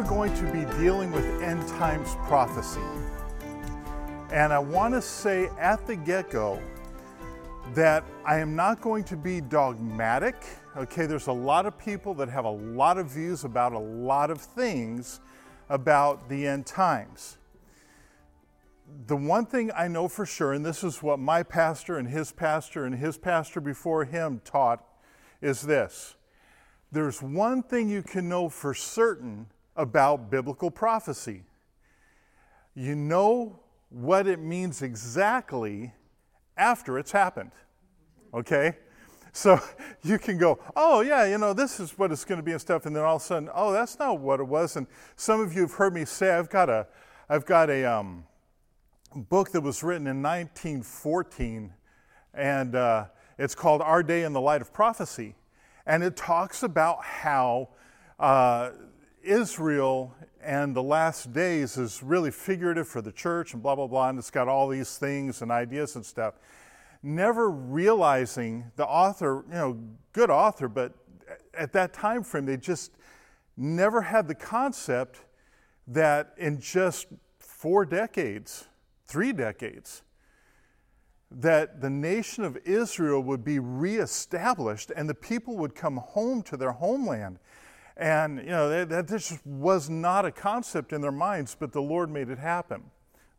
are going to be dealing with end times prophecy. And I want to say at the get go that I am not going to be dogmatic. Okay, there's a lot of people that have a lot of views about a lot of things about the end times. The one thing I know for sure, and this is what my pastor and his pastor and his pastor before him taught, is this there's one thing you can know for certain about biblical prophecy. You know what it means exactly after it's happened. Okay? So you can go, oh, yeah, you know, this is what it's going to be and stuff. And then all of a sudden, oh, that's not what it was. And some of you have heard me say, I've got a, I've got a um, book that was written in 1914, and uh, it's called Our Day in the Light of Prophecy. And it talks about how uh, Israel and the last days is really figurative for the church and blah, blah, blah. And it's got all these things and ideas and stuff. Never realizing the author, you know, good author, but at that time frame, they just never had the concept that in just four decades, three decades, that the nation of Israel would be reestablished and the people would come home to their homeland. And, you know, that, that this was not a concept in their minds, but the Lord made it happen.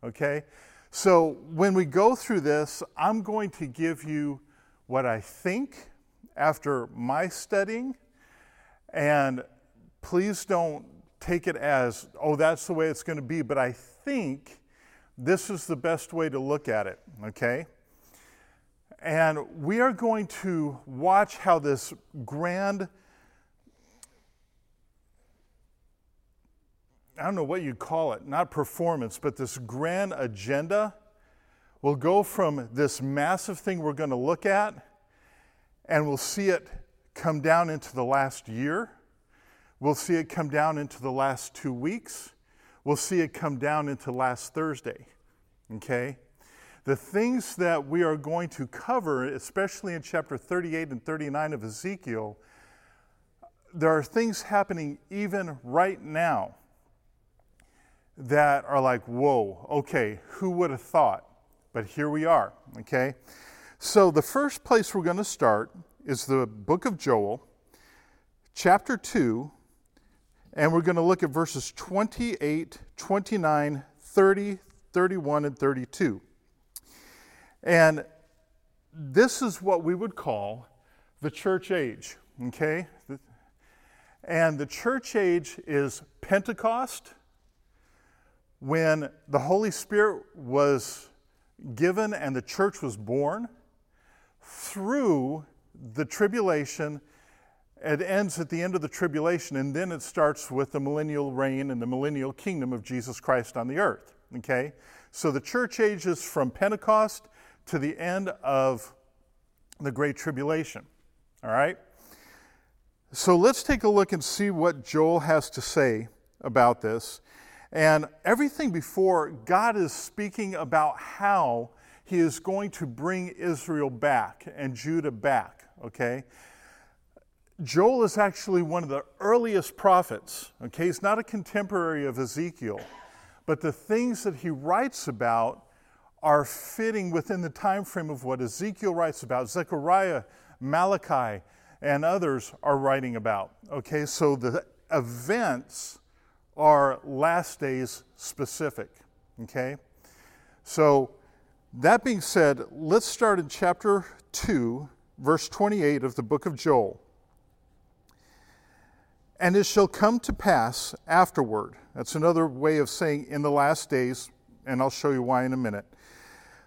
Okay? So when we go through this, I'm going to give you what I think after my studying. And please don't take it as, oh, that's the way it's going to be. But I think this is the best way to look at it, okay? And we are going to watch how this grand, I don't know what you'd call it, not performance, but this grand agenda will go from this massive thing we're going to look at, and we'll see it come down into the last year. We'll see it come down into the last two weeks. We'll see it come down into last Thursday. Okay? The things that we are going to cover, especially in chapter 38 and 39 of Ezekiel, there are things happening even right now that are like, whoa, okay, who would have thought? But here we are, okay? So the first place we're going to start is the book of Joel, chapter 2, and we're going to look at verses 28, 29, 30, 31, and 32. And this is what we would call the church age, okay? And the church age is Pentecost, when the Holy Spirit was given and the church was born, through the tribulation. It ends at the end of the tribulation, and then it starts with the millennial reign and the millennial kingdom of Jesus Christ on the earth. Okay? So the church age is from Pentecost to the end of the Great Tribulation. All right? So let's take a look and see what Joel has to say about this. And everything before, God is speaking about how he is going to bring Israel back and Judah back, okay? Joel is actually one of the earliest prophets, okay? He's not a contemporary of Ezekiel, but the things that he writes about are fitting within the time frame of what Ezekiel writes about, Zechariah, Malachi, and others are writing about. Okay, so the events are last days specific. Okay, so that being said, let's start in chapter 2, verse 28 of the book of Joel. And it shall come to pass afterward. That's another way of saying in the last days, and I'll show you why in a minute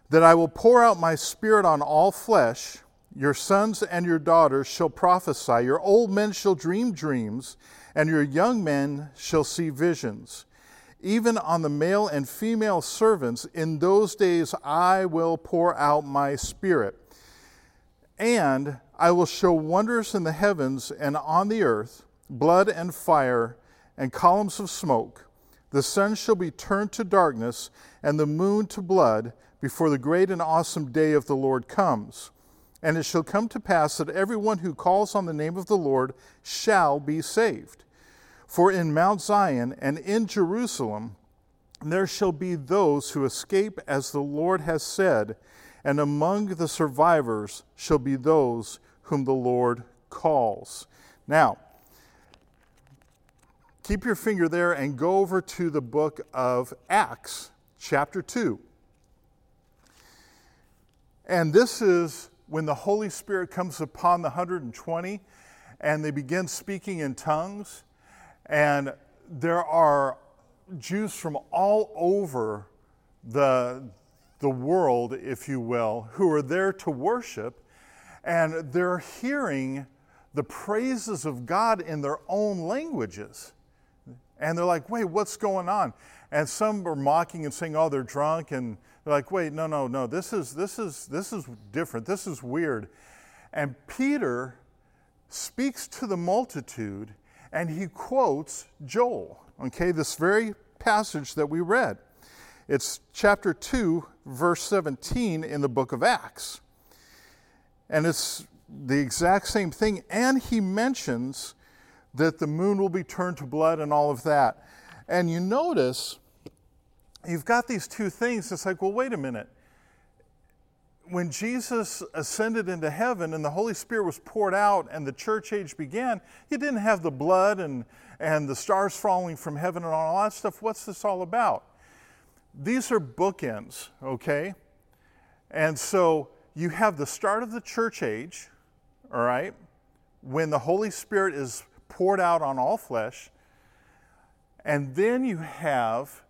that I will pour out my spirit on all flesh. Your sons and your daughters shall prophesy, your old men shall dream dreams, and your young men shall see visions. Even on the male and female servants, in those days I will pour out my spirit. And I will show wonders in the heavens and on the earth blood and fire and columns of smoke. The sun shall be turned to darkness and the moon to blood before the great and awesome day of the Lord comes. And it shall come to pass that everyone who calls on the name of the Lord shall be saved. For in Mount Zion and in Jerusalem there shall be those who escape as the Lord has said, and among the survivors shall be those whom the Lord calls. Now, keep your finger there and go over to the book of Acts, chapter 2. And this is when the Holy Spirit comes upon the 120 and they begin speaking in tongues. And there are Jews from all over the, the world, if you will, who are there to worship. And they're hearing the praises of God in their own languages. And they're like, wait, what's going on? And some are mocking and saying, oh, they're drunk. And they're like, wait, no, no, no, this is, this is, this is different. This is weird. And Peter speaks to the multitude and he quotes Joel, okay, this very passage that we read. It's chapter 2, verse 17 in the book of Acts. And it's the exact same thing. And he mentions that the moon will be turned to blood and all of that. And you notice you've got these two things. It's like, well, wait a minute when Jesus ascended into heaven and the Holy Spirit was poured out and the church age began, you didn't have the blood and, and the stars falling from heaven and all that stuff. What's this all about? These are bookends, okay? And so you have the start of the church age, all right, when the Holy Spirit is poured out on all flesh. And then you have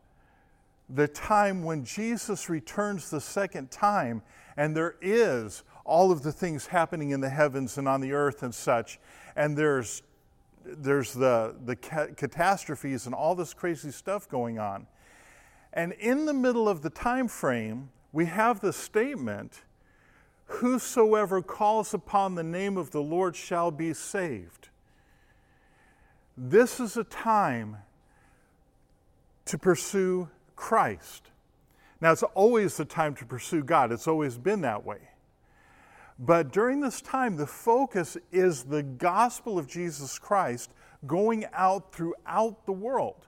the time when Jesus returns the second time and there is all of the things happening in the heavens and on the earth and such. And there's, there's the, the ca- catastrophes and all this crazy stuff going on. And in the middle of the time frame, we have the statement Whosoever calls upon the name of the Lord shall be saved. This is a time to pursue Christ. Now, it's always the time to pursue God, it's always been that way. But during this time, the focus is the gospel of Jesus Christ going out throughout the world.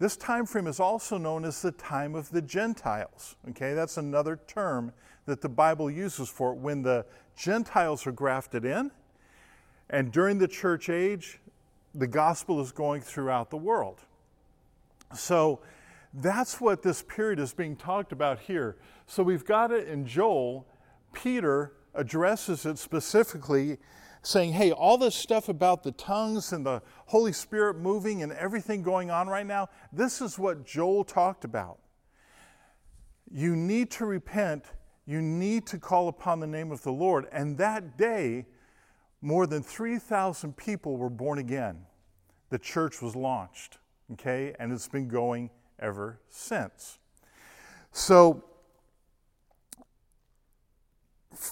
This time frame is also known as the time of the Gentiles. Okay, that's another term that the Bible uses for it when the Gentiles are grafted in. And during the church age, the gospel is going throughout the world. So that's what this period is being talked about here. So we've got it in Joel. Peter addresses it specifically, saying, Hey, all this stuff about the tongues and the Holy Spirit moving and everything going on right now, this is what Joel talked about. You need to repent. You need to call upon the name of the Lord. And that day, more than 3,000 people were born again. The church was launched, okay? And it's been going ever since. So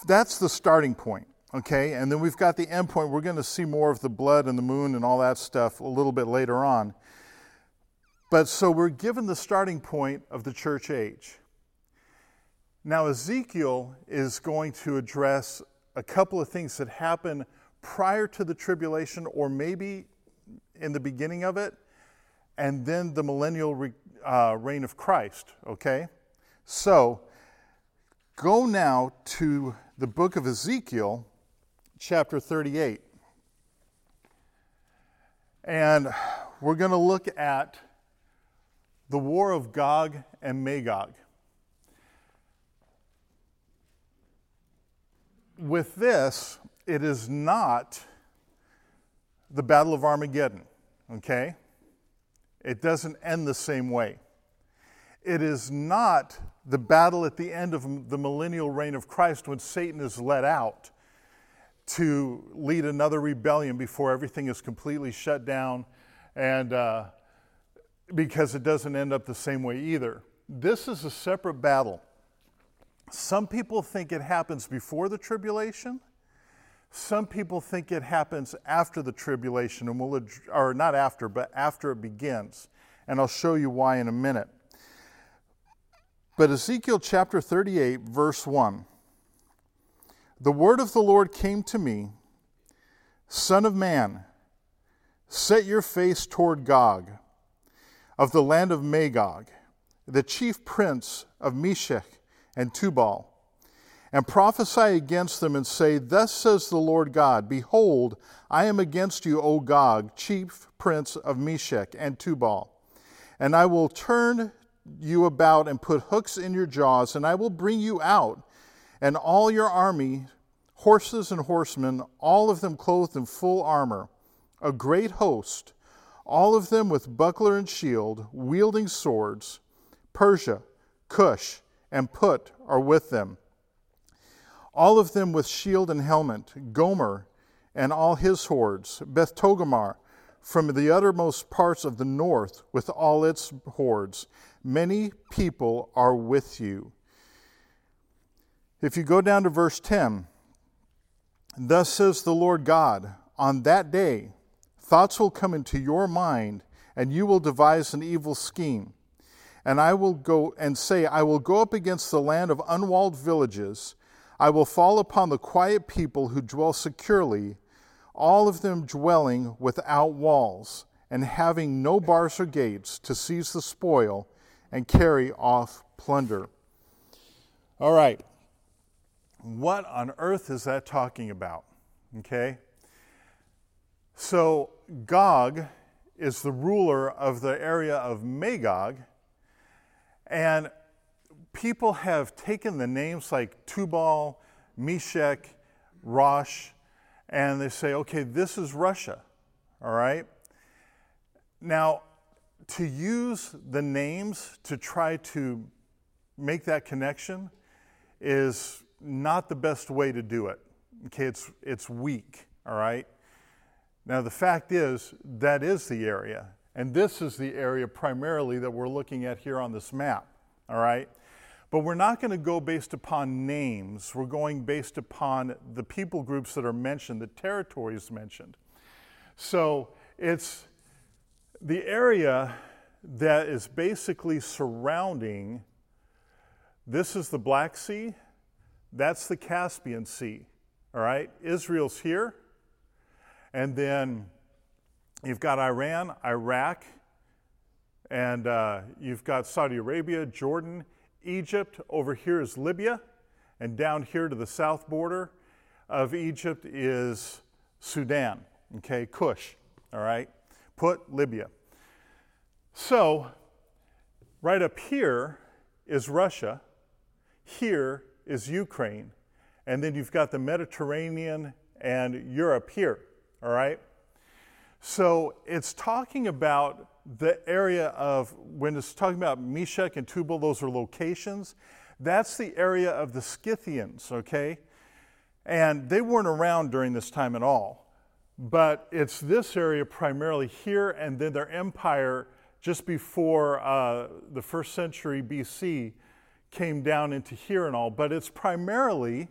that's the starting point, okay? And then we've got the end point. We're going to see more of the blood and the moon and all that stuff a little bit later on. But so we're given the starting point of the church age. Now, Ezekiel is going to address a couple of things that happen prior to the tribulation or maybe in the beginning of it, and then the millennial re- uh, reign of Christ, okay? So, go now to the book of Ezekiel, chapter 38. And we're going to look at the war of Gog and Magog. With this, it is not the Battle of Armageddon, okay? It doesn't end the same way. It is not the battle at the end of the millennial reign of Christ when Satan is let out to lead another rebellion before everything is completely shut down, and uh, because it doesn't end up the same way either. This is a separate battle. Some people think it happens before the tribulation. Some people think it happens after the tribulation, and we'll, or not after, but after it begins. And I'll show you why in a minute. But Ezekiel chapter 38, verse 1 The word of the Lord came to me, Son of man, Set your face toward Gog, of the land of Magog, the chief prince of Meshech and Tubal, and prophesy against them and say, Thus says the Lord God, Behold, I am against you, O Gog, chief prince of Meshech and Tubal, and I will turn you about and put hooks in your jaws, and I will bring you out, and all your army, horses and horsemen, all of them clothed in full armor a great host, all of them with buckler and shield, wielding swords. Persia, Cush, and Put are with them. All of them with shield and helmet, Gomer and all his hordes, Beth Togarmah from the uttermost parts of the north with all its hordes. Many people are with you. If you go down to verse 10, thus says the Lord God, on that day, Thoughts will come into your mind, and you will devise an evil scheme. And I will go and say, I will go up against the land of unwalled villages. I will fall upon the quiet people who dwell securely, all of them dwelling without walls, and having no bars or gates to seize the spoil and carry off plunder. All right. What on earth is that talking about? Okay. So, Gog is the ruler of the area of Magog, and people have taken the names like Tubal, Meshech, Rosh, and they say, okay, this is Russia, all right? Now, to use the names to try to make that connection is not the best way to do it. Okay, it's, it's weak, all right? Now, the fact is, that is the area. And this is the area primarily that we're looking at here on this map, all right? But we're not going to go based upon names. We're going based upon the people groups that are mentioned, the territories mentioned. So it's the area that is basically surrounding this is the Black Sea, that's the Caspian Sea, all right? Israel's here. And then you've got Iran, Iraq, and uh, you've got Saudi Arabia, Jordan, Egypt. Over here is Libya. And down here to the south border of Egypt is Sudan, okay, Cush, all right? Put Libya. So, right up here is Russia, here is Ukraine, and then you've got the Mediterranean and Europe here all right? So it's talking about the area of, when it's talking about Meshech and Tubal, those are locations. That's the area of the Scythians, okay? And they weren't around during this time at all. But it's this area primarily here, and then their empire just before uh, the first century BC came down into here and all. But it's primarily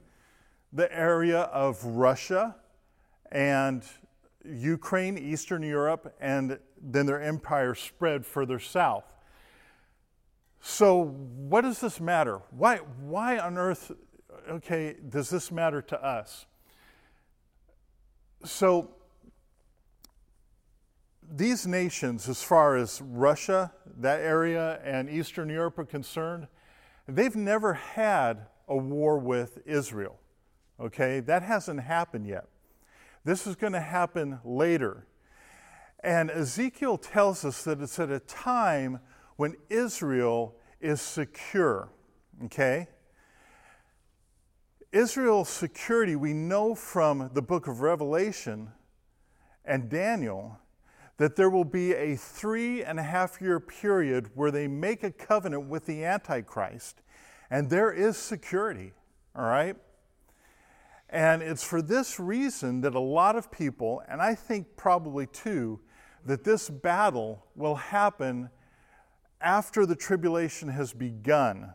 the area of Russia and Ukraine, Eastern Europe, and then their empire spread further south. So, what does this matter? Why, why on earth, okay, does this matter to us? So, these nations, as far as Russia, that area, and Eastern Europe are concerned, they've never had a war with Israel. Okay, that hasn't happened yet. This is going to happen later. And Ezekiel tells us that it's at a time when Israel is secure. Okay? Israel's security, we know from the book of Revelation and Daniel that there will be a three and a half year period where they make a covenant with the Antichrist, and there is security, all right? And it's for this reason that a lot of people, and I think probably too, that this battle will happen after the tribulation has begun,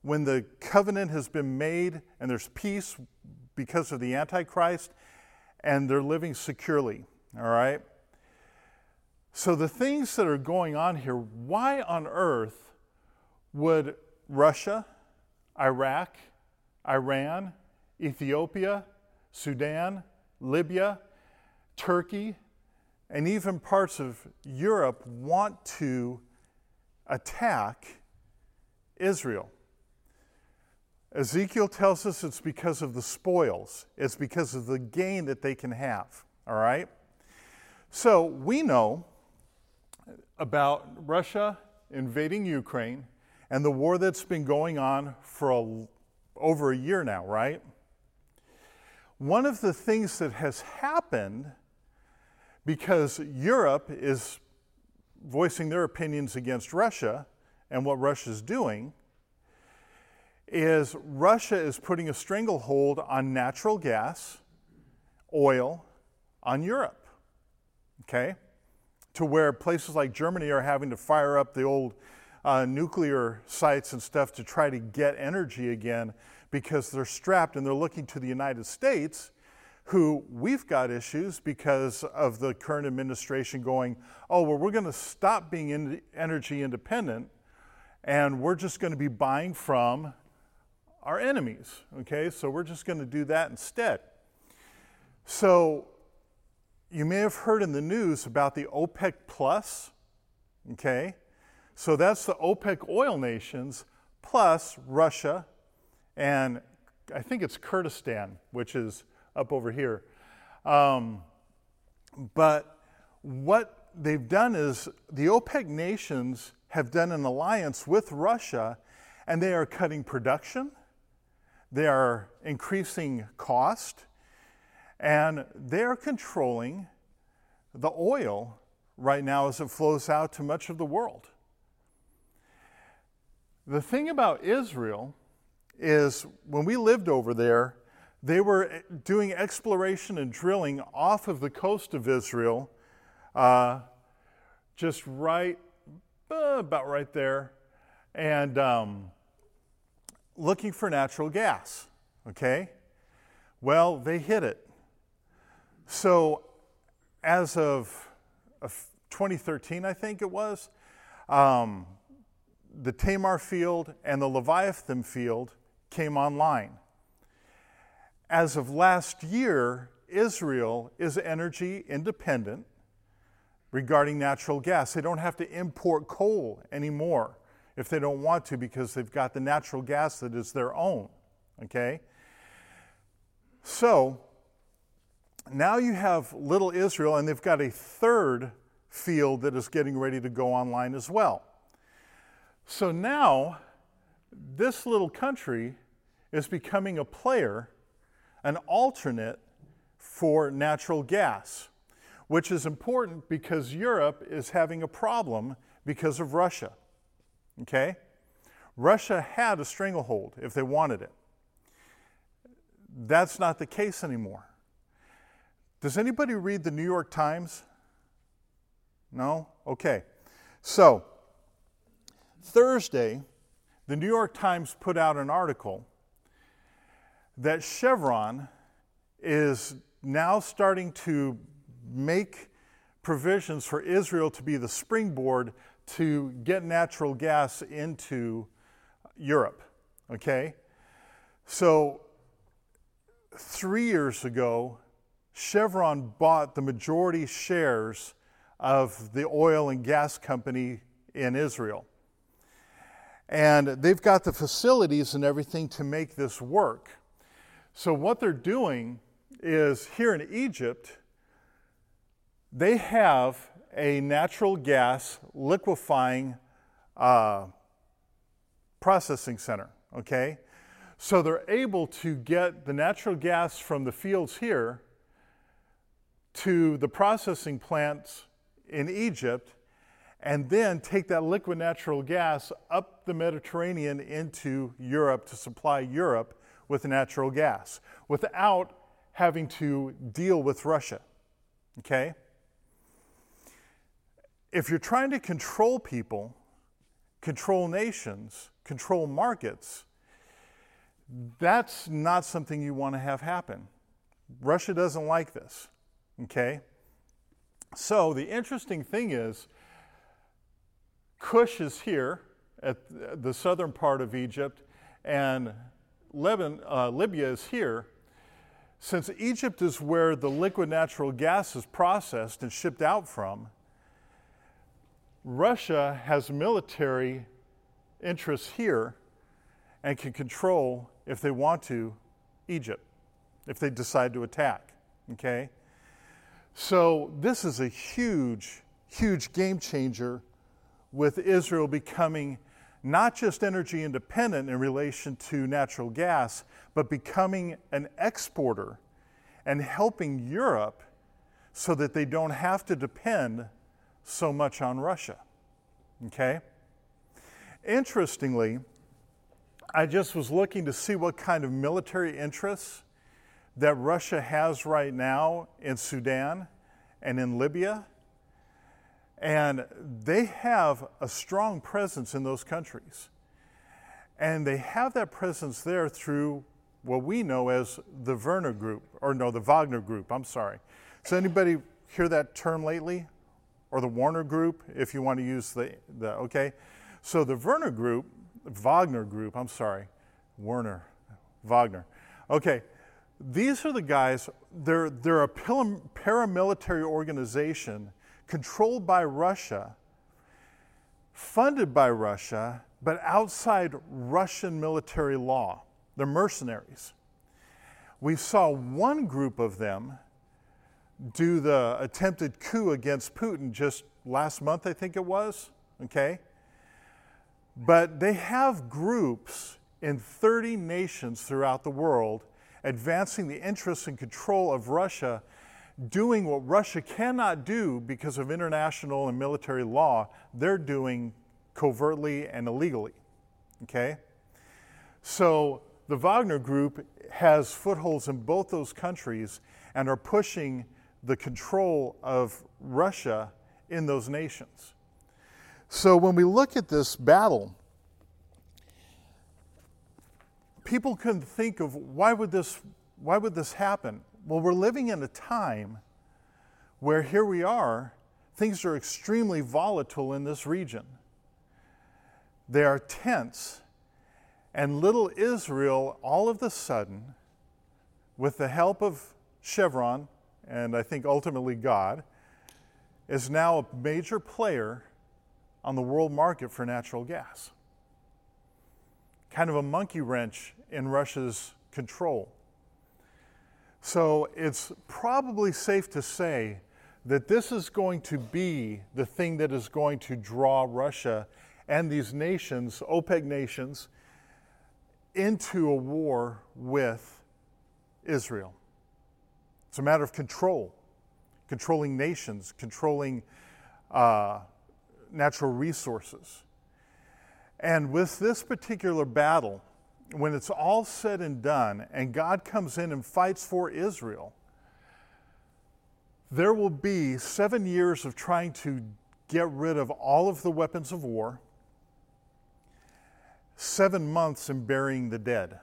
when the covenant has been made and there's peace because of the Antichrist, and they're living securely. All right? So, the things that are going on here, why on earth would Russia, Iraq, Iran, Ethiopia, Sudan, Libya, Turkey, and even parts of Europe want to attack Israel. Ezekiel tells us it's because of the spoils, it's because of the gain that they can have. All right? So we know about Russia invading Ukraine and the war that's been going on for a, over a year now, right? One of the things that has happened because Europe is voicing their opinions against Russia and what Russia is doing is Russia is putting a stranglehold on natural gas, oil, on Europe. Okay? To where places like Germany are having to fire up the old uh, nuclear sites and stuff to try to get energy again because they're strapped and they're looking to the United States, who we've got issues because of the current administration going, oh, well, we're going to stop being in energy independent and we're just going to be buying from our enemies. Okay, so we're just going to do that instead. So you may have heard in the news about the OPEC Plus. Okay, so that's the OPEC oil nations plus Russia and I think it's Kurdistan, which is up over here. Um, but what they've done is the OPEC nations have done an alliance with Russia and they are cutting production they are increasing cost, and they're controlling the oil right now as it flows out to much of the world. The thing about Israel is when we lived over there, they were doing exploration and drilling off of the coast of Israel, uh, just right, uh, about right there. And um, looking for natural gas. Okay? Well, they hit it. So, as of, of 2013, I think it was, um, the Tamar field and the Leviathan field came online. As of last year, Israel is energy independent regarding natural gas. They don't have to import coal anymore if they don't want to because they've got the natural gas that is their own. Okay? So, now you have little Israel, and they've got a third field that is getting ready to go online as well. So now, this little country is becoming a player, an alternate for natural gas, which is important because Europe is having a problem because of Russia. Okay? Russia had a stranglehold if they wanted it. That's not the case anymore. Does anybody read the New York Times? No? Okay. So, Thursday, the New York Times put out an article that Chevron is now starting to make provisions for Israel to be the springboard to get natural gas into Europe. Okay? So, three years ago, Chevron bought the majority shares of the oil and gas company in Israel. And they've got the facilities and everything to make this work. So, what they're doing is here in Egypt, they have a natural gas liquefying uh, processing center, okay? So they're able to get the natural gas from the fields here to the processing plants in Egypt and then take that liquid natural gas up the Mediterranean into Europe to supply Europe with natural gas without having to deal with Russia. Okay? if you're trying to control people, control nations, control markets, that's not something you want to have happen. Russia doesn't like this, okay? So the interesting thing is, Cush is here at the southern part of Egypt, and Lebanon, uh, Libya is here. since Egypt is where the liquid natural gas is processed and shipped out from, Russia has military interests here and can control, if they want to, Egypt, if they decide to attack. Okay? So, this is a huge, huge game changer with Israel becoming not just energy independent in relation to natural gas, but becoming an exporter and helping Europe so that they don't have to depend so much on Russia. Okay? Interestingly, I just was looking to see what kind of military interests that Russia has right now in Sudan and in Libya. And they have a strong presence in those countries. And they have that presence there through what we know as the Werner Group, or no, the Wagner Group, I'm sorry. Does anybody hear that term lately? Or the Warner Group, if you want to use the, the okay? So the Werner Group, Wagner Group, I'm sorry, Werner, Wagner. Okay, these are the guys, they're, they're a paramilitary organization controlled by Russia, funded by Russia, but outside Russian military law. They're mercenaries. We saw one group of them do the attempted coup against Putin just last month, I think it was. Okay? But they have groups in 30 nations throughout the world advancing the interests and control of Russia doing what Russia cannot do because of international and military law, they're doing covertly and illegally. Okay? So the Wagner Group has footholds in both those countries and are pushing the control of Russia in those nations. So when we look at this battle, people can think of why would this why would this happen? Well, we're living in a time where here we are, things are extremely volatile in this region. They are tense, and little Israel, all of a sudden, with the help of Chevron, and I think ultimately God, is now a major player on the world market for natural gas. Kind of a monkey wrench in Russia's control. So it's probably safe to say that this is going to be the thing that is going to draw Russia and these nations, OPEC nations, into a war with Israel. It's a matter of control, controlling nations, controlling uh, natural resources. And with this particular battle, when it's all said and done and God comes in and fights for Israel, there will be seven years of trying to get rid of all of the weapons of war, seven months in burying the dead.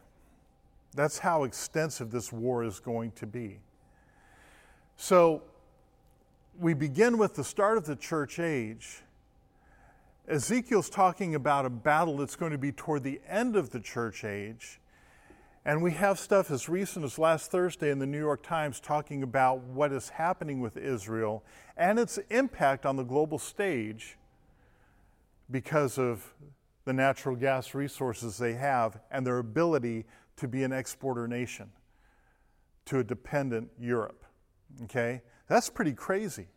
That's how extensive this war is going to be. So, we begin with the start of the church age Ezekiel's talking about a battle that's going to be toward the end of the church age. And we have stuff as recent as last Thursday in the New York Times talking about what is happening with Israel and its impact on the global stage because of the natural gas resources they have and their ability to be an exporter nation to a dependent Europe. Okay? That's pretty crazy.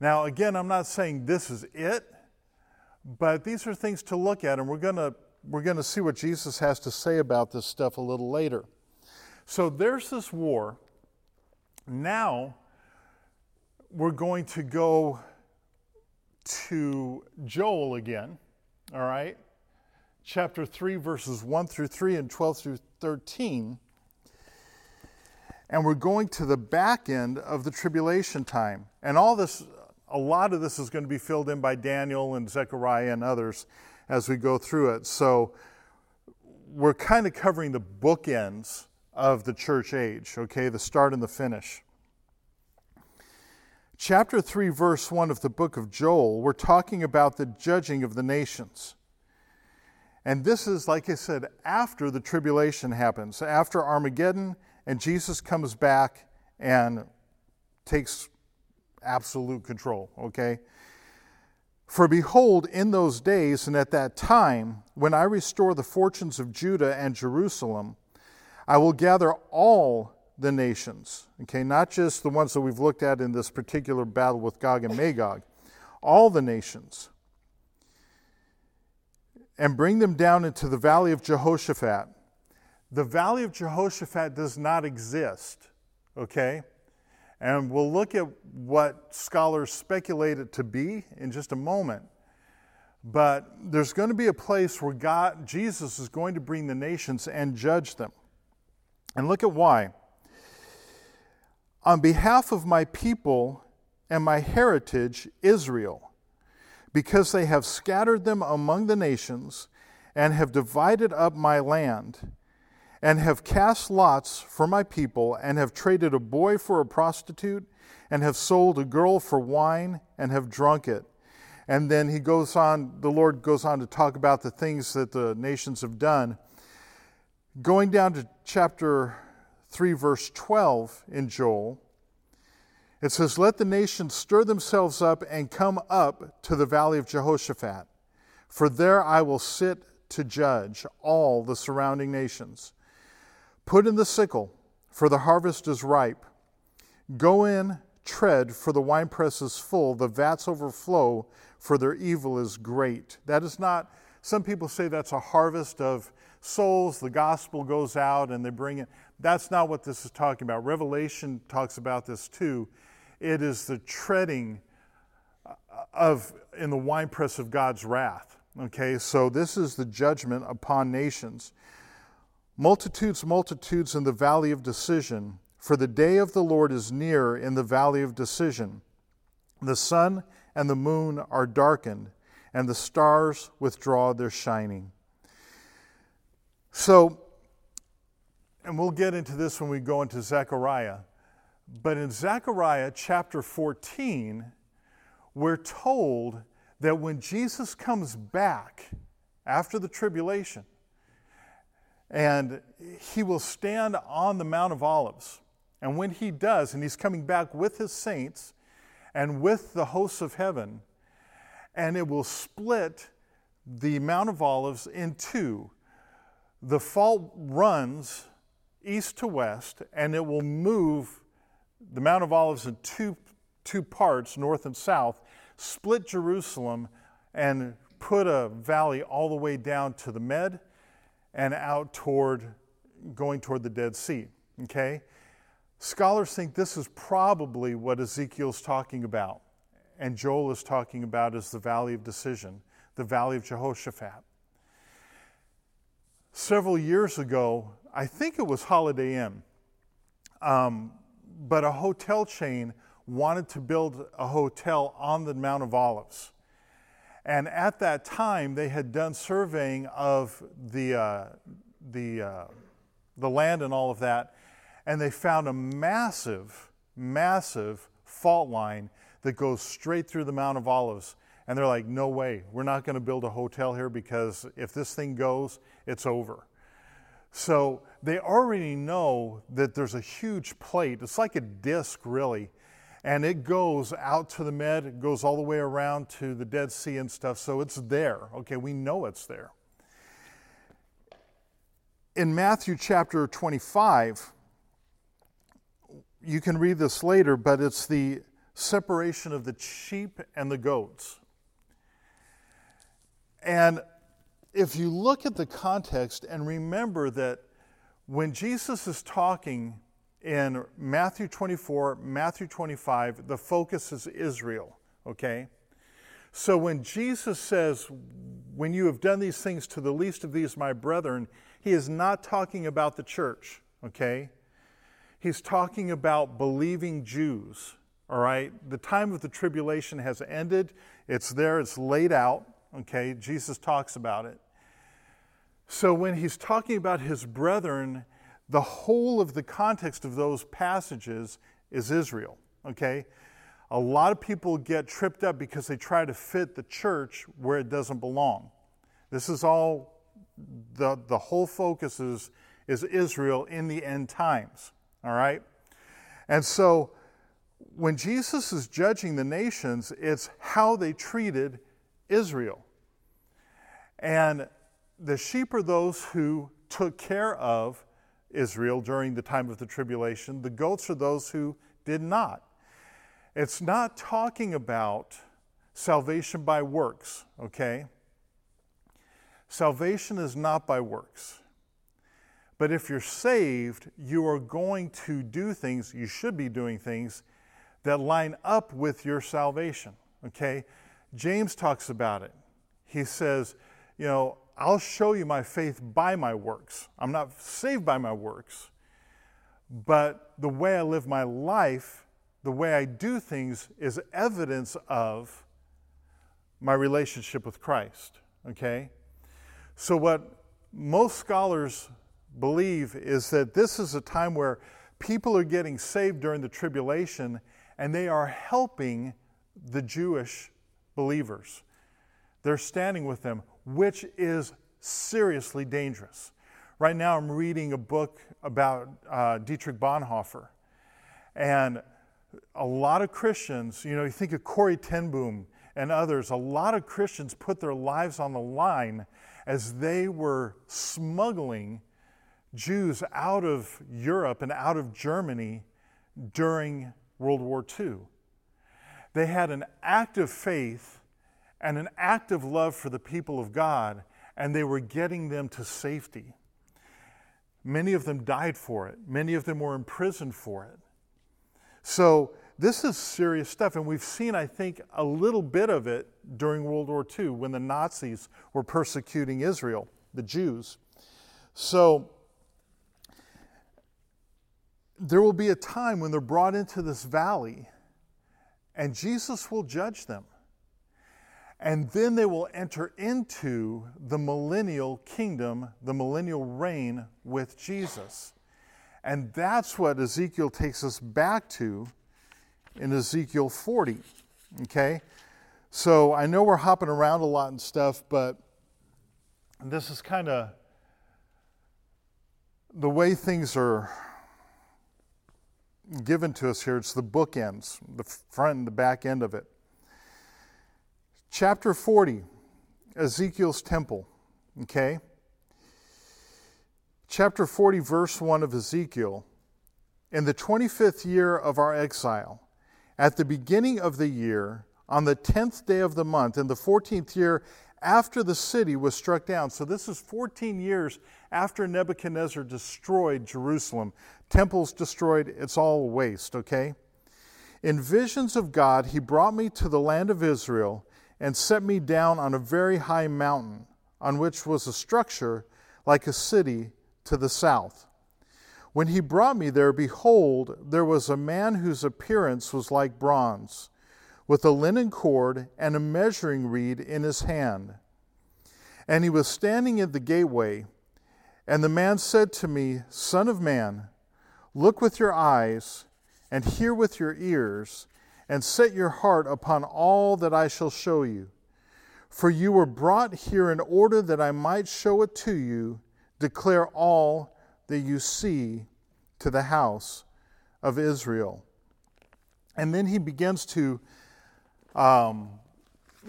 Now, again, I'm not saying this is it, but these are things to look at, and we're going to we're going to see what Jesus has to say about this stuff a little later. So there's this war. Now we're going to go to Joel again, all right? Chapter 3, verses 1 through 3 and 12 through 13. And we're going to the back end of the tribulation time. And all this a lot of this is going to be filled in by Daniel and Zechariah and others as we go through it. So we're kind of covering the bookends of the church age, okay, the start and the finish. Chapter 3, verse 1 of the book of Joel, we're talking about the judging of the nations. And this is, like I said, after the tribulation happens, after Armageddon and Jesus comes back and takes absolute control, okay? For behold, in those days and at that time, when I restore the fortunes of Judah and Jerusalem, I will gather all the nations, okay, not just the ones that we've looked at in this particular battle with Gog and Magog, all the nations, and bring them down into the valley of Jehoshaphat. The valley of Jehoshaphat does not exist, okay? And we'll look at what scholars speculate it to be in just a moment. But there's going to be a place where God, Jesus is going to bring the nations and judge them. And look at why. On behalf of my people and my heritage, Israel, because they have scattered them among the nations and have divided up my land and have cast lots for my people, and have traded a boy for a prostitute, and have sold a girl for wine, and have drunk it. And then he goes on, the Lord goes on to talk about the things that the nations have done. Going down to chapter 3, verse 12 in Joel, it says, Let the nations stir themselves up and come up to the valley of Jehoshaphat, for there I will sit to judge all the surrounding nations. Put in the sickle, for the harvest is ripe. Go in, tread, for the winepress is full, the vats overflow, for their evil is great. That is not, some people say that's a harvest of souls. The gospel goes out and they bring it. That's not what this is talking about. Revelation talks about this too. It is the treading of in the winepress of God's wrath. Okay, so this is the judgment upon nations. Multitudes, multitudes in the valley of decision, for the day of the Lord is near in the valley of decision. The sun and the moon are darkened, and the stars withdraw their shining. So, and we'll get into this when we go into Zechariah, but in Zechariah chapter 14, we're told that when Jesus comes back after the tribulation, and he will stand on the Mount of Olives. And when he does, and he's coming back with his saints and with the hosts of heaven, and it will split the Mount of Olives in two. The fault runs east to west, and it will move the Mount of Olives in two, two parts, north and south, split Jerusalem, and put a valley all the way down to the Med and out toward going toward the Dead Sea. Okay? Scholars think this is probably what Ezekiel's talking about, and Joel is talking about as the Valley of Decision, the Valley of Jehoshaphat. Several years ago, I think it was Holiday Inn, um, but a hotel chain wanted to build a hotel on the Mount of Olives. And at that time, they had done surveying of the, uh, the, uh, the land and all of that, and they found a massive, massive fault line that goes straight through the Mount of Olives. And they're like, no way, we're not going to build a hotel here because if this thing goes, it's over. So they already know that there's a huge plate. It's like a disc, really, and it goes out to the Med, it goes all the way around to the Dead Sea and stuff, so it's there. Okay, we know it's there. In Matthew chapter 25, you can read this later, but it's the separation of the sheep and the goats. And if you look at the context and remember that when Jesus is talking in Matthew 24, Matthew 25, the focus is Israel, okay? So when Jesus says, When you have done these things to the least of these, my brethren, he is not talking about the church, okay? He's talking about believing Jews, all right? The time of the tribulation has ended. It's there, it's laid out, okay? Jesus talks about it. So when he's talking about his brethren, the whole of the context of those passages is Israel, okay? A lot of people get tripped up because they try to fit the church where it doesn't belong. This is all, the, the whole focus is is Israel in the end times. All right? And so when Jesus is judging the nations, it's how they treated Israel. And the sheep are those who took care of Israel during the time of the tribulation, the goats are those who did not. It's not talking about salvation by works, okay? Salvation is not by works. But if you're saved, you are going to do things, you should be doing things that line up with your salvation, okay? James talks about it. He says, you know, I'll show you my faith by my works. I'm not saved by my works, but the way I live my life, the way I do things, is evidence of my relationship with Christ. Okay? So, what most scholars believe is that this is a time where people are getting saved during the tribulation and they are helping the Jewish believers. They're standing with them which is seriously dangerous. Right now, I'm reading a book about uh, Dietrich Bonhoeffer. And a lot of Christians, you know, you think of Corrie ten Boom and others, a lot of Christians put their lives on the line as they were smuggling Jews out of Europe and out of Germany during World War II. They had an active faith and an active love for the people of God, and they were getting them to safety. Many of them died for it, many of them were imprisoned for it. So, this is serious stuff, and we've seen, I think, a little bit of it during World War II when the Nazis were persecuting Israel, the Jews. So, there will be a time when they're brought into this valley, and Jesus will judge them. And then they will enter into the millennial kingdom, the millennial reign with Jesus. And that's what Ezekiel takes us back to in Ezekiel 40. Okay? So I know we're hopping around a lot and stuff, but this is kind of the way things are given to us here. It's the bookends, the front and the back end of it. Chapter 40, Ezekiel's temple. Okay? Chapter 40, verse 1 of Ezekiel. In the 25th year of our exile, at the beginning of the year, on the 10th day of the month, in the 14th year after the city was struck down. So this is 14 years after Nebuchadnezzar destroyed Jerusalem. Temples destroyed, it's all waste, okay? In visions of God, he brought me to the land of Israel and set me down on a very high mountain, on which was a structure like a city to the south. When he brought me there, behold, there was a man whose appearance was like bronze, with a linen cord and a measuring reed in his hand. And he was standing at the gateway. And the man said to me, Son of man, look with your eyes and hear with your ears and set your heart upon all that I shall show you. For you were brought here in order that I might show it to you, declare all that you see to the house of Israel. And then he begins to um,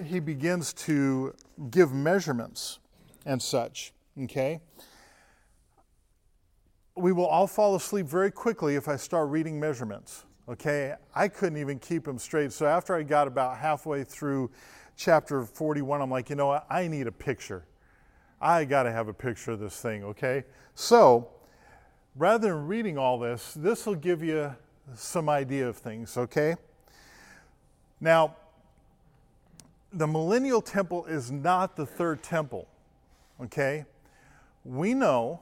he begins to give measurements and such. Okay? We will all fall asleep very quickly if I start reading measurements. Okay, I couldn't even keep them straight. So after I got about halfway through chapter 41, I'm like, you know what? I need a picture. I got to have a picture of this thing, okay? So rather than reading all this, this will give you some idea of things, okay? Now, the millennial temple is not the third temple, okay? We know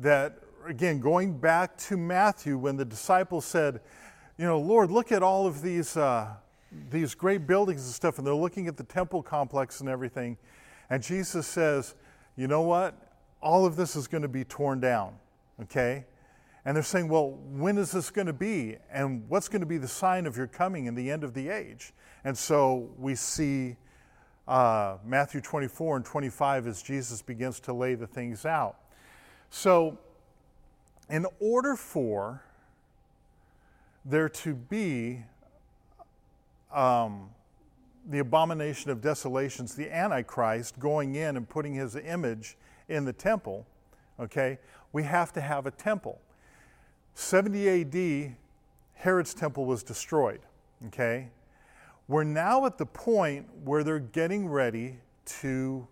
that, again, going back to Matthew, when the disciples said, you know, Lord, look at all of these, uh, these great buildings and stuff, and they're looking at the temple complex and everything. And Jesus says, you know what? All of this is going to be torn down, okay? And they're saying, well, when is this going to be? And what's going to be the sign of your coming and the end of the age? And so we see uh, Matthew 24 and 25 as Jesus begins to lay the things out. So in order for there to be um, the abomination of desolations, the Antichrist going in and putting his image in the temple, okay, we have to have a temple. 70 AD, Herod's temple was destroyed, okay? We're now at the point where they're getting ready to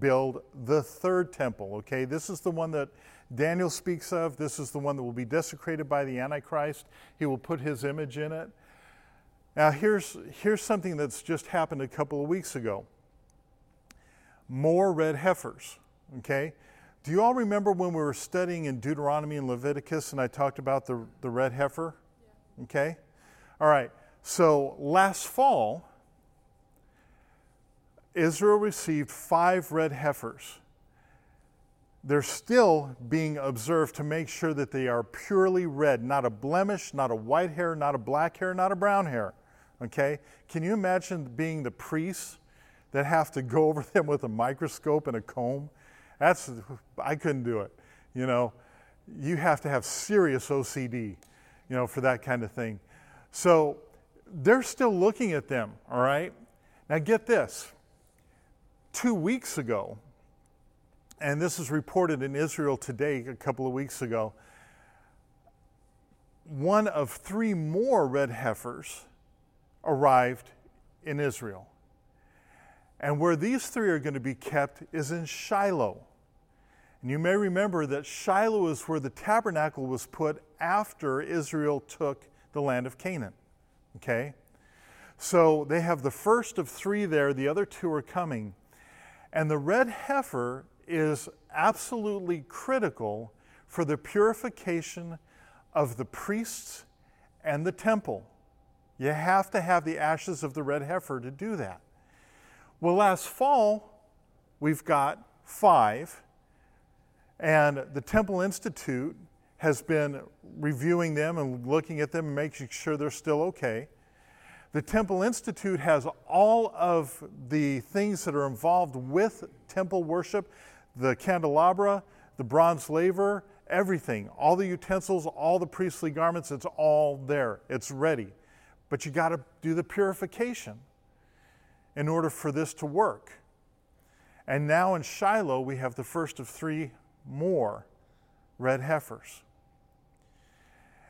build the third temple, okay? This is the one that Daniel speaks of. This is the one that will be desecrated by the Antichrist. He will put his image in it. Now, here's, here's something that's just happened a couple of weeks ago more red heifers, okay? Do you all remember when we were studying in Deuteronomy and Leviticus and I talked about the, the red heifer? Yeah. Okay? All right. So last fall, Israel received five red heifers. They're still being observed to make sure that they are purely red, not a blemish, not a white hair, not a black hair, not a brown hair. Okay? Can you imagine being the priests that have to go over them with a microscope and a comb? That's, I couldn't do it. You know, you have to have serious OCD, you know, for that kind of thing. So they're still looking at them, all right? Now get this. Two weeks ago, and this is reported in Israel today a couple of weeks ago, one of three more red heifers arrived in Israel. And where these three are going to be kept is in Shiloh. And you may remember that Shiloh is where the tabernacle was put after Israel took the land of Canaan. Okay? So they have the first of three there, the other two are coming. And the red heifer is absolutely critical for the purification of the priests and the temple. You have to have the ashes of the red heifer to do that. Well, last fall, we've got five, and the Temple Institute has been reviewing them and looking at them and making sure they're still okay. The Temple Institute has all of the things that are involved with temple worship the candelabra, the bronze laver, everything, all the utensils, all the priestly garments, it's all there. It's ready. But you got to do the purification in order for this to work. And now in Shiloh, we have the first of three more red heifers.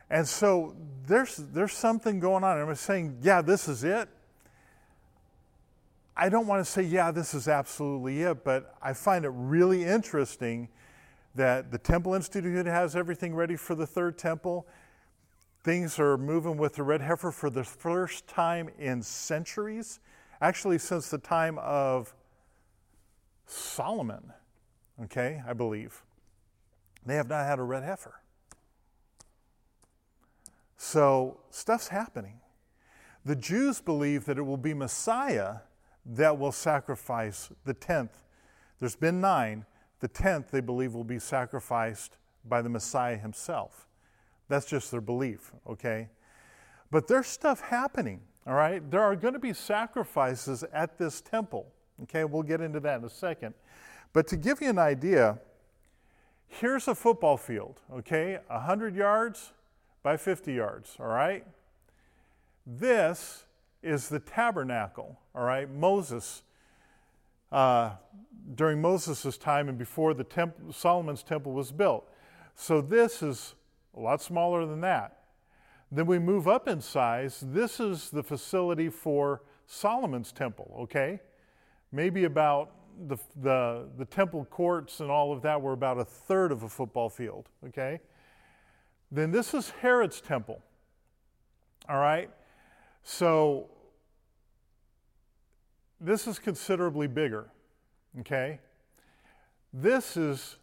And so there's, there's something going on. I'm saying, yeah, this is it. I don't want to say, yeah, this is absolutely it, but I find it really interesting that the Temple Institute has everything ready for the third temple. Things are moving with the red heifer for the first time in centuries, actually, since the time of Solomon, okay, I believe. They have not had a red heifer. So, stuff's happening. The Jews believe that it will be Messiah that will sacrifice the tenth. There's been nine. The tenth, they believe, will be sacrificed by the Messiah himself. That's just their belief, okay? But there's stuff happening, all right? There are going to be sacrifices at this temple, okay? We'll get into that in a second. But to give you an idea, here's a football field, okay? 100 yards by 50 yards, all right? This is the tabernacle, all right? Moses, uh, during Moses' time and before the temp- Solomon's temple was built. So this is a lot smaller than that. Then we move up in size. This is the facility for Solomon's temple, okay? Maybe about the, the, the temple courts and all of that were about a third of a football field, okay? Then this is Herod's temple, all right? So this is considerably bigger, okay? This is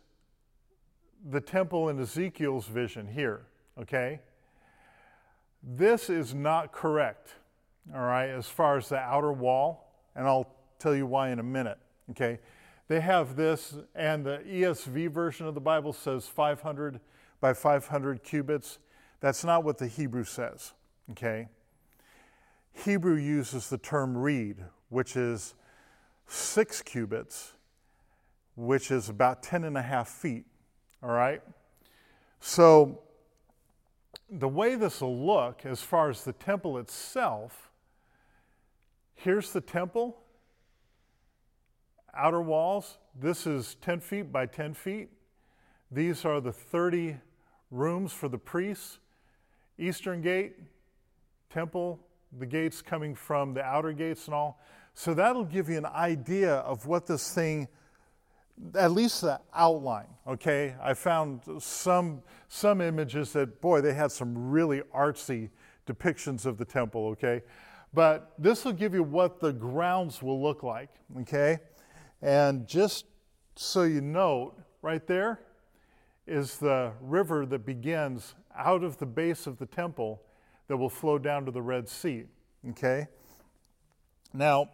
the temple in Ezekiel's vision here, okay? This is not correct, all right, as far as the outer wall, and I'll tell you why in a minute, okay? They have this, and the ESV version of the Bible says 500 by 500 cubits. That's not what the Hebrew says, okay? Hebrew uses the term reed, which is six cubits, which is about 10 and a half feet, all right? So, the way this will look as far as the temple itself, here's the temple, outer walls. This is 10 feet by 10 feet. These are the 30 rooms for the priests. Eastern gate, temple, the gates coming from the outer gates and all. So that'll give you an idea of what this thing, at least the outline, okay? I found some, some images that, boy, they had some really artsy depictions of the temple, okay? But this will give you what the grounds will look like, okay? And just so you note, right there is the river that begins out of the base of the temple that will flow down to the Red Sea, okay? Now,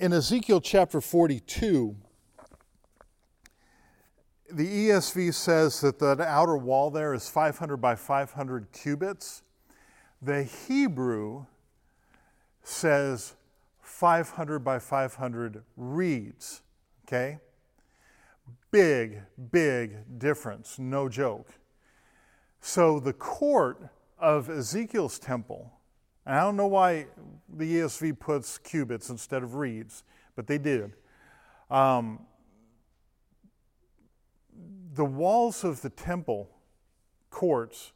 In Ezekiel chapter 42, the ESV says that the outer wall there is 500 by 500 cubits. The Hebrew says 500 by 500 reeds. Okay? Big, big difference, no joke. So the court of Ezekiel's temple and I don't know why the ESV puts cubits instead of reeds, but they did. Um, the walls of the temple courts,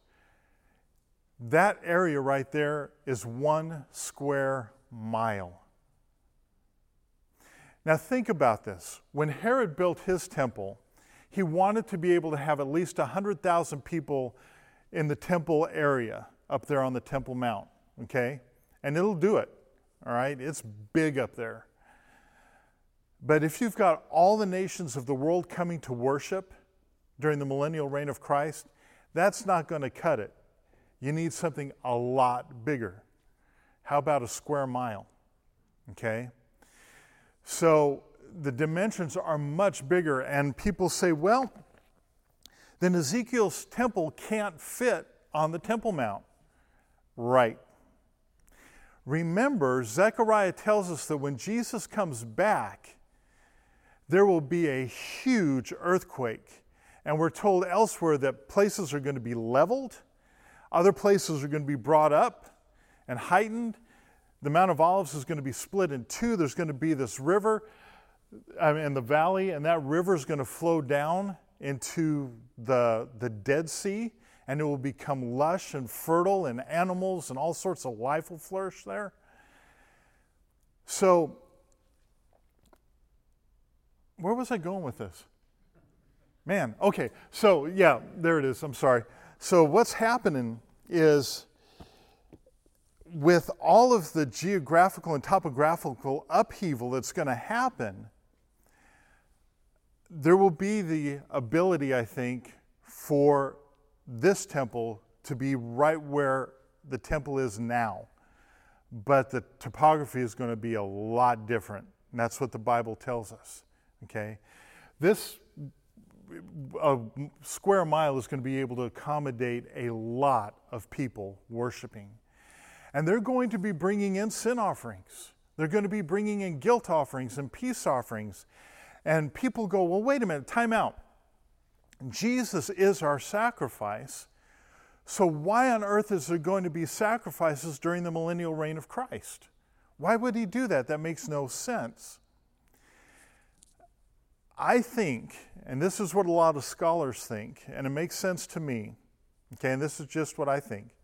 that area right there is one square mile. Now, think about this. When Herod built his temple, he wanted to be able to have at least 100,000 people in the temple area up there on the Temple Mount okay? And it'll do it, all right? It's big up there. But if you've got all the nations of the world coming to worship during the millennial reign of Christ, that's not going to cut it. You need something a lot bigger. How about a square mile? Okay? So the dimensions are much bigger, and people say, well, then Ezekiel's temple can't fit on the Temple Mount. Right. Remember, Zechariah tells us that when Jesus comes back, there will be a huge earthquake. And we're told elsewhere that places are going to be leveled, other places are going to be brought up and heightened. The Mount of Olives is going to be split in two. There's going to be this river in the valley, and that river is going to flow down into the, the Dead Sea and it will become lush and fertile, and animals and all sorts of life will flourish there. So, where was I going with this? Man, okay, so yeah, there it is. I'm sorry. So, what's happening is with all of the geographical and topographical upheaval that's going to happen, there will be the ability, I think, for this temple to be right where the temple is now. But the topography is going to be a lot different. And that's what the Bible tells us. Okay? This a square mile is going to be able to accommodate a lot of people worshiping. And they're going to be bringing in sin offerings. They're going to be bringing in guilt offerings and peace offerings. And people go, well, wait a minute, time out. Jesus is our sacrifice. So, why on earth is there going to be sacrifices during the millennial reign of Christ? Why would he do that? That makes no sense. I think, and this is what a lot of scholars think, and it makes sense to me, okay, and this is just what I think.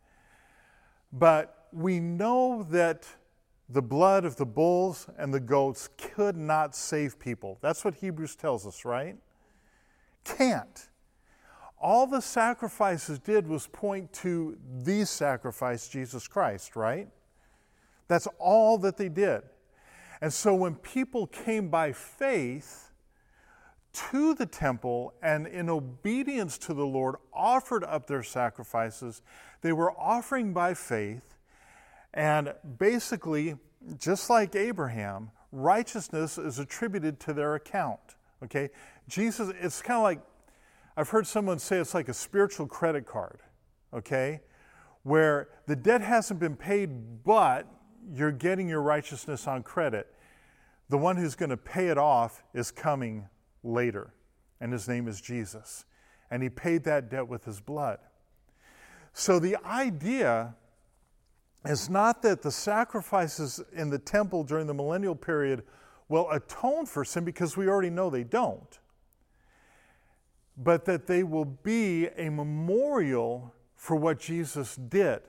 But we know that the blood of the bulls and the goats could not save people. That's what Hebrews tells us, right? Can't. All the sacrifices did was point to the sacrifice, Jesus Christ, right? That's all that they did. And so when people came by faith to the temple and in obedience to the Lord offered up their sacrifices, they were offering by faith. And basically, just like Abraham, righteousness is attributed to their account. Okay? Jesus, it's kind of like I've heard someone say it's like a spiritual credit card, okay? Where the debt hasn't been paid, but you're getting your righteousness on credit. The one who's going to pay it off is coming later, and his name is Jesus. And he paid that debt with his blood. So the idea is not that the sacrifices in the temple during the millennial period will atone for sin because we already know they don't, but that they will be a memorial for what Jesus did.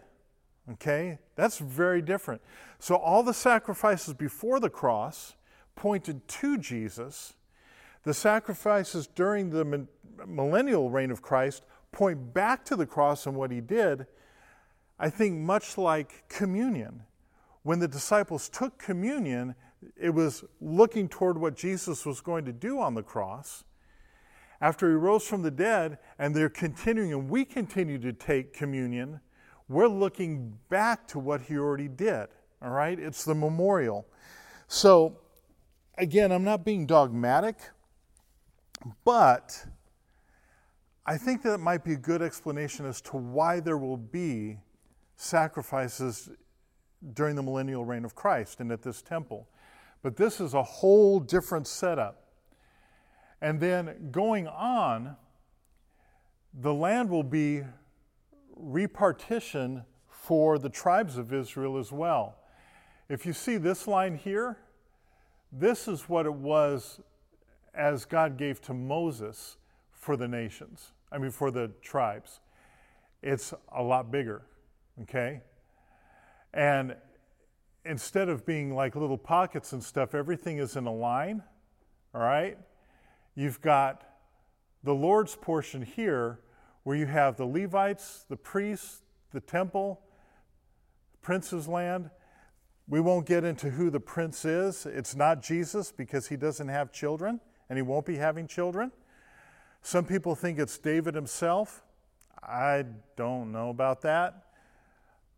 Okay? That's very different. So, all the sacrifices before the cross pointed to Jesus. The sacrifices during the millennial reign of Christ point back to the cross and what he did. I think much like communion. When the disciples took communion, it was looking toward what Jesus was going to do on the cross. After he rose from the dead, and they're continuing, and we continue to take communion, we're looking back to what he already did. All right? It's the memorial. So, again, I'm not being dogmatic, but I think that it might be a good explanation as to why there will be sacrifices during the millennial reign of Christ and at this temple. But this is a whole different setup. And then going on, the land will be repartitioned for the tribes of Israel as well. If you see this line here, this is what it was as God gave to Moses for the nations, I mean, for the tribes. It's a lot bigger, okay? And instead of being like little pockets and stuff, everything is in a line, all right? You've got the Lord's portion here where you have the Levites, the priests, the temple, prince's land. We won't get into who the prince is. It's not Jesus because he doesn't have children and he won't be having children. Some people think it's David himself. I don't know about that.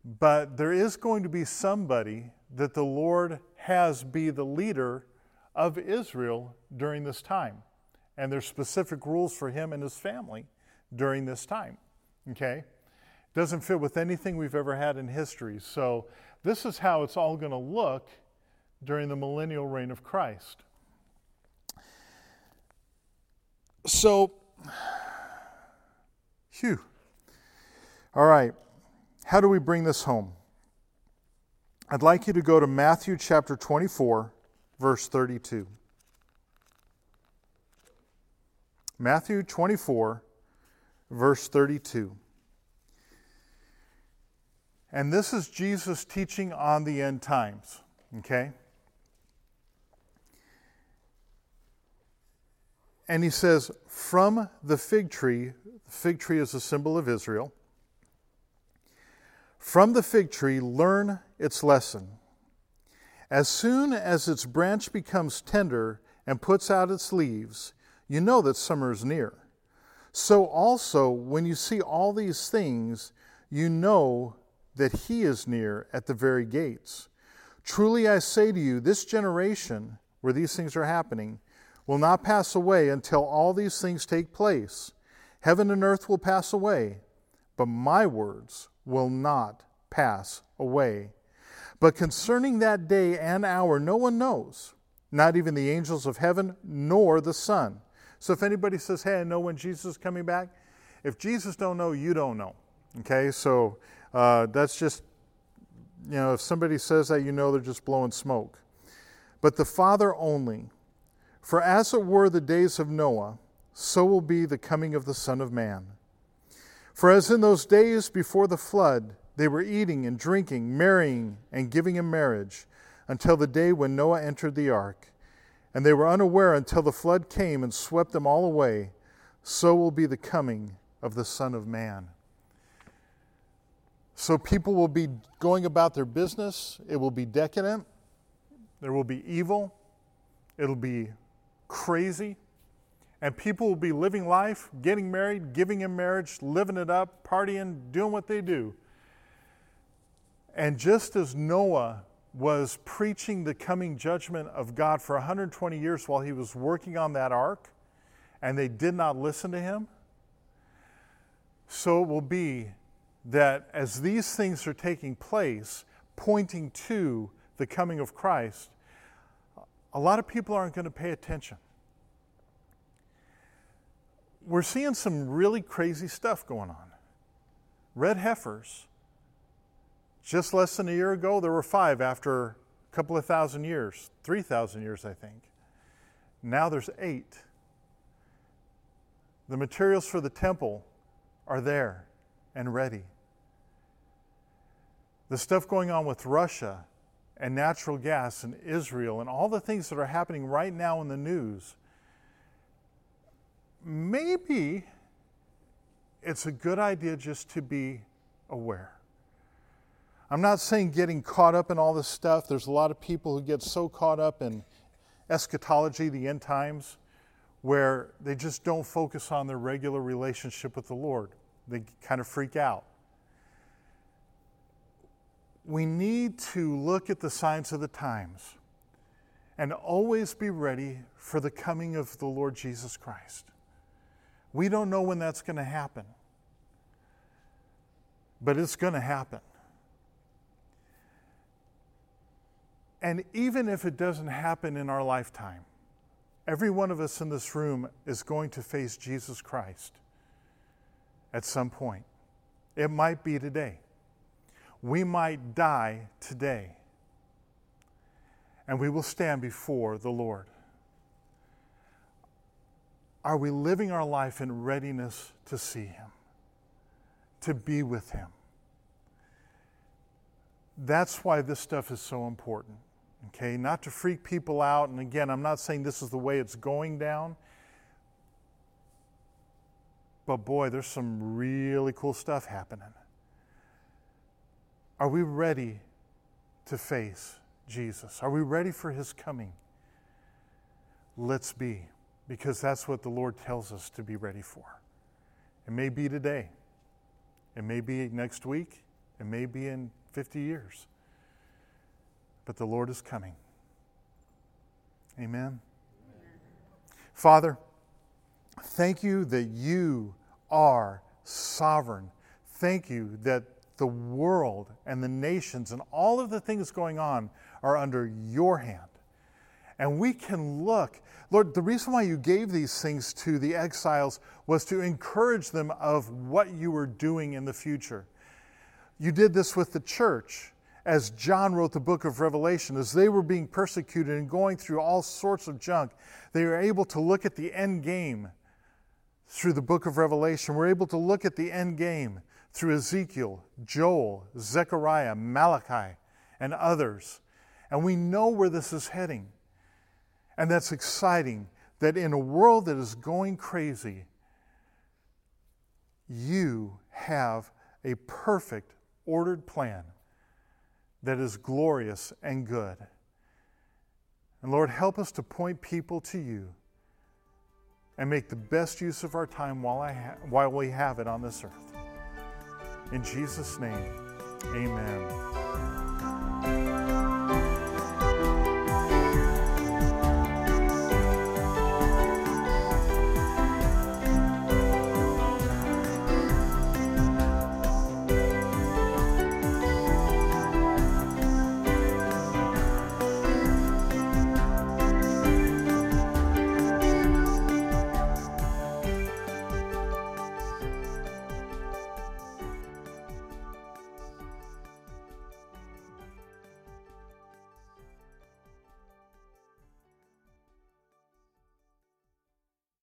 But there is going to be somebody that the Lord has be the leader of Israel during this time. And there's specific rules for him and his family during this time. Okay? Doesn't fit with anything we've ever had in history. So, this is how it's all going to look during the millennial reign of Christ. So, phew. All right. How do we bring this home? I'd like you to go to Matthew chapter 24, verse 32. Matthew 24, verse 32. And this is Jesus teaching on the end times, okay? And he says, From the fig tree, the fig tree is a symbol of Israel. From the fig tree, learn its lesson. As soon as its branch becomes tender and puts out its leaves, you know that summer is near. So also, when you see all these things, you know that he is near at the very gates. Truly I say to you, this generation where these things are happening will not pass away until all these things take place. Heaven and earth will pass away, but my words will not pass away. But concerning that day and hour, no one knows, not even the angels of heaven, nor the Son. So if anybody says, "Hey, I know when Jesus is coming back," if Jesus don't know, you don't know. Okay, so uh, that's just you know, if somebody says that, you know they're just blowing smoke. But the Father only. For as it were the days of Noah, so will be the coming of the Son of Man. For as in those days before the flood, they were eating and drinking, marrying and giving in marriage, until the day when Noah entered the ark. And they were unaware until the flood came and swept them all away. So will be the coming of the Son of Man. So people will be going about their business. It will be decadent. There will be evil. It'll be crazy. And people will be living life, getting married, giving in marriage, living it up, partying, doing what they do. And just as Noah was preaching the coming judgment of God for 120 years while he was working on that ark, and they did not listen to him, so it will be that as these things are taking place, pointing to the coming of Christ, a lot of people aren't going to pay attention. We're seeing some really crazy stuff going on. Red heifers. Just less than a year ago, there were five after a couple of thousand years, 3,000 years, I think. Now there's eight. The materials for the temple are there and ready. The stuff going on with Russia and natural gas and Israel and all the things that are happening right now in the news, maybe it's a good idea just to be aware. I'm not saying getting caught up in all this stuff. There's a lot of people who get so caught up in eschatology, the end times, where they just don't focus on their regular relationship with the Lord. They kind of freak out. We need to look at the signs of the times and always be ready for the coming of the Lord Jesus Christ. We don't know when that's going to happen, but it's going to happen. And even if it doesn't happen in our lifetime, every one of us in this room is going to face Jesus Christ at some point. It might be today. We might die today, and we will stand before the Lord. Are we living our life in readiness to see Him, to be with Him? That's why this stuff is so important, okay? Not to freak people out. And again, I'm not saying this is the way it's going down. But boy, there's some really cool stuff happening. Are we ready to face Jesus? Are we ready for his coming? Let's be because that's what the Lord tells us to be ready for. It may be today, it may be next week, it may be in 50 years, but the Lord is coming. Amen. Amen. Father, thank you that you are sovereign. Thank you that the world and the nations and all of the things going on are under your hand. And we can look Lord, the reason why you gave these things to the exiles was to encourage them of what you were doing in the future. You did this with the church as John wrote the book of Revelation, as they were being persecuted and going through all sorts of junk, they were able to look at the end game through the book of Revelation. We're able to look at the end game through Ezekiel, Joel, Zechariah, Malachi, and others. And we know where this is heading. And that's exciting that in a world that is going crazy, you have a perfect, ordered plan that is glorious and good. And Lord, help us to point people to you and make the best use of our time while, I ha- while we have it on this earth. In Jesus' name, amen.